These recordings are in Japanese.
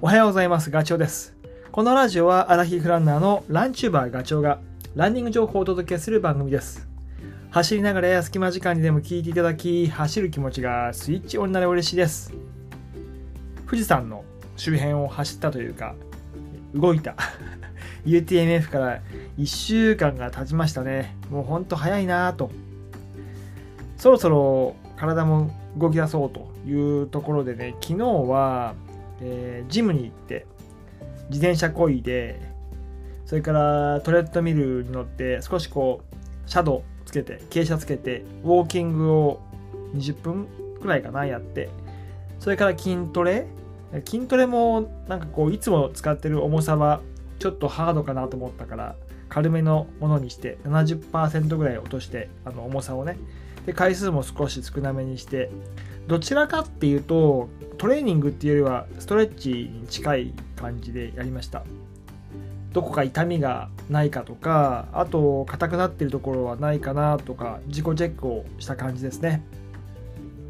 おはようございます。ガチョウです。このラジオはアラヒフランナーのランチューバーガチョウがランニング情報をお届けする番組です。走りながらや隙間時間にでも聞いていただき、走る気持ちがスイッチオンになれ嬉しいです。富士山の周辺を走ったというか、動いた UTMF から1週間が経ちましたね。もうほんと早いなぁと。そろそろ体も動き出そうというところでね、昨日は、えジムに行って、自転車こいで、それからトレッドミルに乗って、少しこう、シャドウつけて、傾斜つけて、ウォーキングを20分くらいかな、やって、それから筋トレ。筋トレもなんかこういつも使ってる重さはちょっとハードかなと思ったから軽めのものにして70%ぐらい落としてあの重さをねで回数も少し少なめにしてどちらかっていうとトレーニングっていうよりはストレッチに近い感じでやりましたどこか痛みがないかとかあと硬くなってるところはないかなとか自己チェックをした感じですね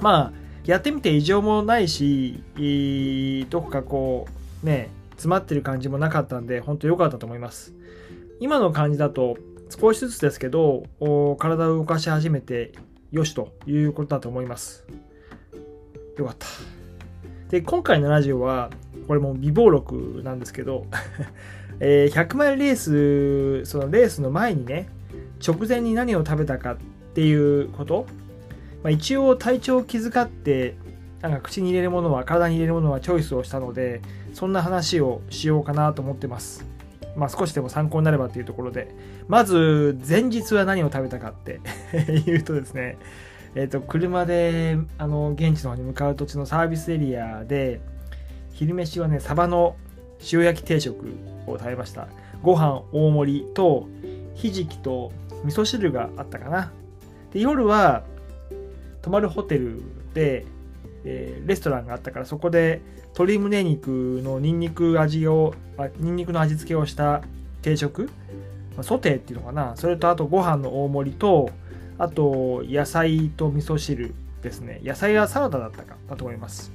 まあやってみて異常もないし、どこかこう、ね、詰まってる感じもなかったんで、本当良かったと思います。今の感じだと、少しずつですけど、体を動かし始めてよしということだと思います。よかった。で、今回のラジオは、これも微暴録なんですけど、えー100マイルレース、そのレースの前にね、直前に何を食べたかっていうこと、まあ、一応体調を気遣ってなんか口に入れるものは体に入れるものはチョイスをしたのでそんな話をしようかなと思ってますまあ少しでも参考になればっていうところでまず前日は何を食べたかって 言うとですねえっ、と車であの現地の方に向かう途中のサービスエリアで昼飯はねサバの塩焼き定食を食べました。ご飯大盛りとひじきと味噌汁があったかな。で夜は泊まるホテルで、えーレストランがあったからそこで鶏胸肉のニンニク味をあニンニクの味付けをした定食まあソテーっていうのかな。それとあとご飯の大盛りとあと野菜と味噌汁ですね。野菜はサラダだったかだと思います。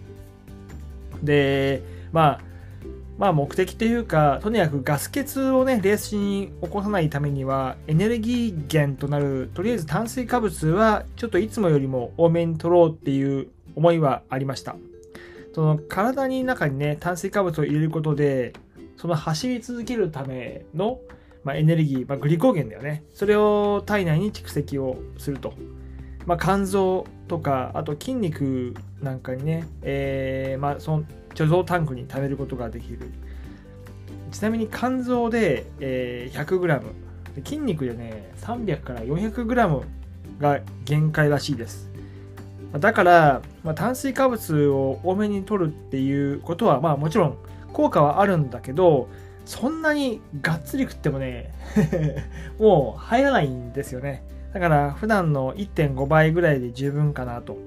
でまあまあ目的というかとにかくガス欠をねレースに起こさないためにはエネルギー源となるとりあえず炭水化物はちょっといつもよりも多めに取ろうっていう思いはありました。その体に中にね炭水化物を入れることでその走り続けるための、まあ、エネルギー、まあ、グリコーゲンだよね。それを体内に蓄積をすると、まあ、肝臓とかあと筋肉なんかにね、えーまあ、その貯蔵タンクに貯めることができる。ちなみに肝臓で、えー 100g 筋肉でね300から 400g が限界らしいです。だから、まあ、炭水化物を多めに取るっていうことはまあもちろん効果はあるんだけどそんなにがっつり食ってもね もう入らないんですよね。だから普段の1.5倍ぐらいで十分かなと。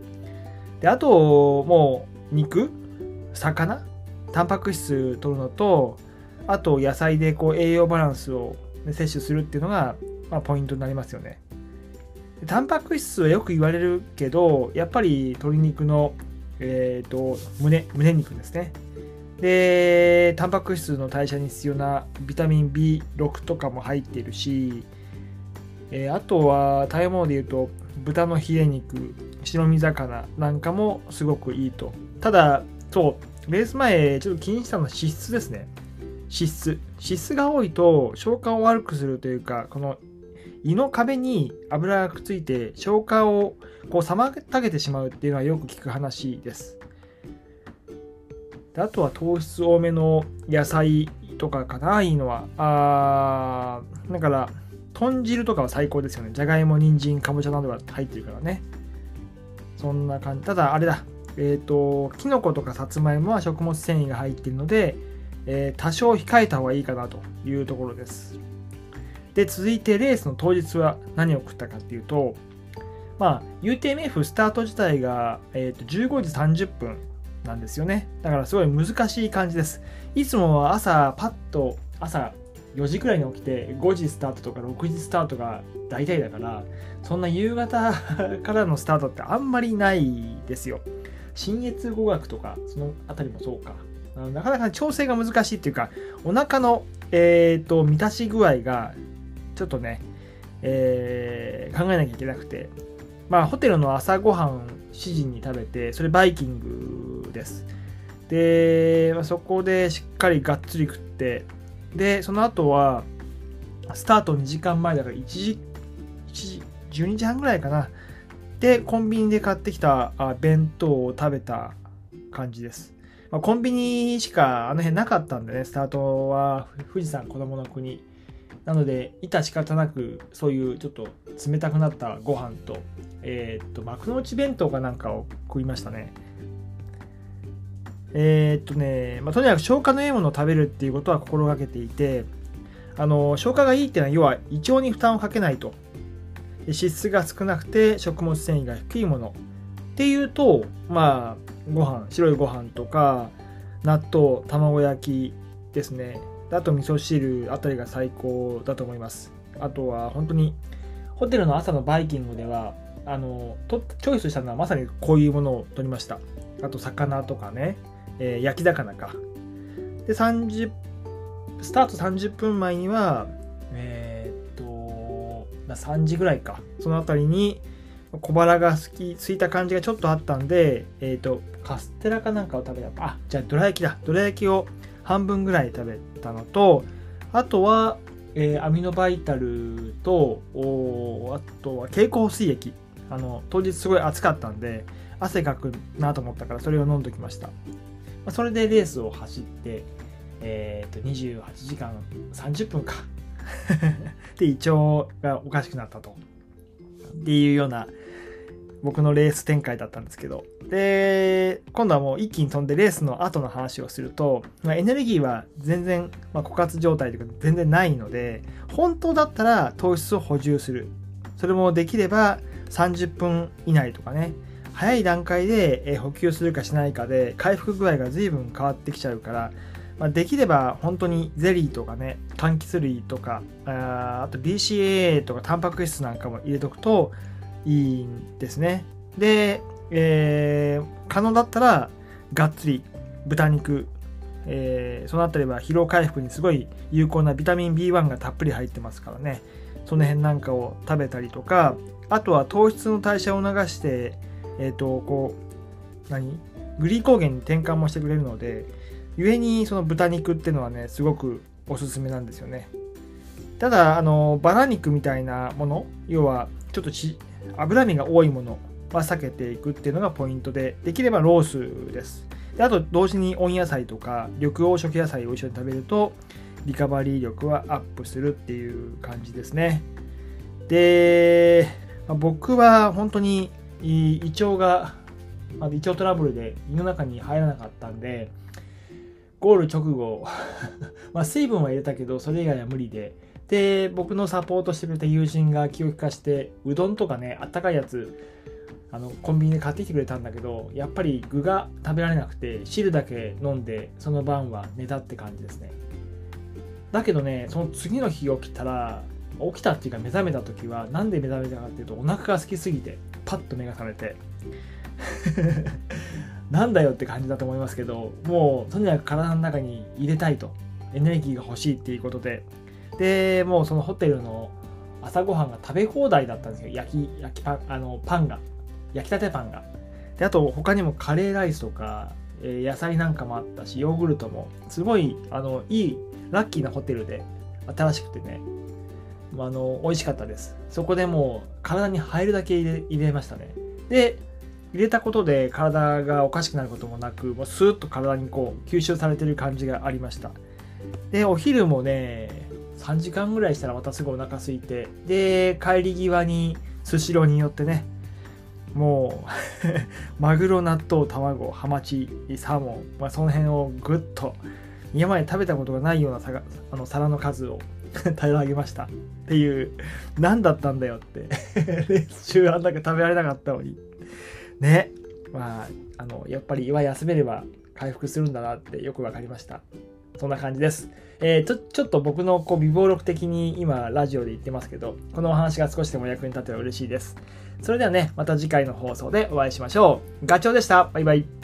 であともう肉魚タンパク質取るのとあと野菜でこう栄養バランスを摂取するっていうのが、まあ、ポイントになりますよね。タンパク質はよく言われるけどやっぱり鶏肉の、えー、と胸胸肉ですね。でタンパク質の代謝に必要なビタミン B6 とかも入っているし、えーあとは食べ物で言うと豚のヒレ肉白身魚なんかもすごくいいと。ただそうレース前ちょっと気にしたのは脂質ですね。脂質。脂質が多いと消化を悪くするというかこの胃の壁に油がくっついて消化をこう妨げてしまうっていうのはよく聞く話です。であとは糖質多めの野菜とかかないいのは。あだから豚汁とかは最高ですよね。じゃがいも人参かぼちゃなどが入ってるからね。そんな感じ。ただあれだ。えっ、ときのことかさつまいもは食物繊維が入っているので、えー多少控えた方がいいかなというところです。で続いてレースの当日は何を食ったかっていうとまあ UTMF スタート自体が、えーと15時30分なんですよね。だからすごい難しい感じです。いつもは朝パッと朝4時くらいに起きて5時スタートとか6時スタートが大体だからそんな夕方からのスタートってあんまりないですよ。新越語学とかそのあたりもそうか。なかなか調整が難しいっていうか、お腹の、えーと、満たし具合が、ちょっとね、えー、考えなきゃいけなくて、まあ、ホテルの朝ごはん7時に食べて、それバイキングです。で、まあ、そこでしっかりがっつり食って、で、その後は、スタート2時間前だから1時、1時、12時半ぐらいかな。で、コンビニで買ってきた弁当を食べた感じです。まあ、コンビニしかあの辺なかったんでね、スタートは富士山子供の国。なので、致し方なく、そういうちょっと冷たくなったご飯と、えー、っと、幕の内弁当かなんかを食いましたね。えー、っとね、まあ、とにかく消化のいいものを食べるっていうことは心がけていて、あの消化がいいっていうのは要は胃腸に負担をかけないと。脂質が少なくて食物繊維が低いもの。っていうとまあご飯白いご飯とか納豆卵焼きですね。あと味噌汁あたりが最高だと思いますあとは本当にホテルの朝のバイキングではあのとチョイスしたのはまさにこういうものを取りましたあと魚とかね、えー、焼き魚かで30スタート30分前にはえー、っと3時ぐらいかその辺りに小腹が好き、空いた感じがちょっとあったんで、えっ、ー、と、カステラかなんかを食べた。あ、じゃあ、どら焼きだ。どら焼きを半分ぐらい食べたのと、あとは、えー、アミノバイタルと、あとは経口水液。あの、当日すごい暑かったんで、汗かくなと思ったからそれを飲んどきました。まあ、それでレースを走って、えっ、ー、と、28時間30分か。で、胃腸がおかしくなったと。っていうような僕のレース展開だったんですけど。で、今度はもう一気に飛んでレースの後の話をすると、まあ、エネルギーは全然、まあ、枯渇状態というか全然ないので、本当だったら糖質を補充する。それもできれば30分以内とかね、早い段階で補給するかしないかで回復具合が随分変わってきちゃうから、まあ、できれば本当にゼリーとかね、柑橘類とか、ああと BCAA とかタンパク質なんかも入れとくといいんですね。で、えー、可能だったらがっつり豚肉、えー、そのあたりは疲労回復にすごい有効なビタミン B1 がたっぷり入ってますからね。その辺なんかを食べたりとか、あとは糖質の代謝を促して、えっ、ー、と、こう、何？グリーコーゲンに転換もしてくれるので、故にその豚肉っていうのはねすごくおすすめなんですよねただあのバラ肉みたいなもの要はちょっとち脂身が多いものは避けていくっていうのがポイントでできればロースです。であと同時に温野菜とか緑黄色野菜を一緒に食べるとリカバリー力はアップするっていう感じですね。で、まあ、僕は本当に胃腸が、まあ、胃腸トラブルで胃の中に入らなかったんでゴール直後 まあ水分は入れたけど、それ以外は無理で、で、僕のサポートしてくれた友人が気を利かして、うどんとかね、あったかいやつ、あの、コンビニで買ってきてくれたんだけど、やっぱり具が食べられなくて、汁だけ飲んで、その晩は寝たって感じですね。だけどね、その次の日起きたら、起きたっていうか目覚めた時は、なんで目覚めたかっていうと、お腹が空きすぎて、パッと目が覚めて、なんだよって感じだと思いますけど、もうとにかく体の中に入れたいと。エネルギーが欲しいっていうことで。で、もうそのホテルの朝ごはんが食べ放題だったんですよ。焼き、焼きパン、あの、パンが。焼きたてパンが。で、あと他にもカレーライスとか、えー、野菜なんかもあったし、ヨーグルトも、すごい、あの、いい、ラッキーなホテルで、新しくてね、あの、美味しかったです。そこでもう、体に入るだけ入れ入れましたね。で、入れたことで体がおかしくなることもなくもうスーッと体にこう吸収されてる感じがありましたでお昼もね3時間ぐらいしたらまたすぐお腹空いてで帰り際にスシローによってねもう マグロ納豆卵ハマチサーモン、まあ、その辺をぐっと今まで食べたことがないようなあの皿の数を 平らげました。っていう何だったんだよって。練習あんだけ食べられなかったのに。ね。まああのやっぱり胃は休めれば回復するんだなってよく分かりました。そんな感じです。えー、ちょ、ちょっと僕のこう、微暴録的に今、ラジオで言ってますけど、このお話が少しでも役に立てば嬉しいです。それではね、また次回の放送でお会いしましょう。ガチョウでした。バイバイ。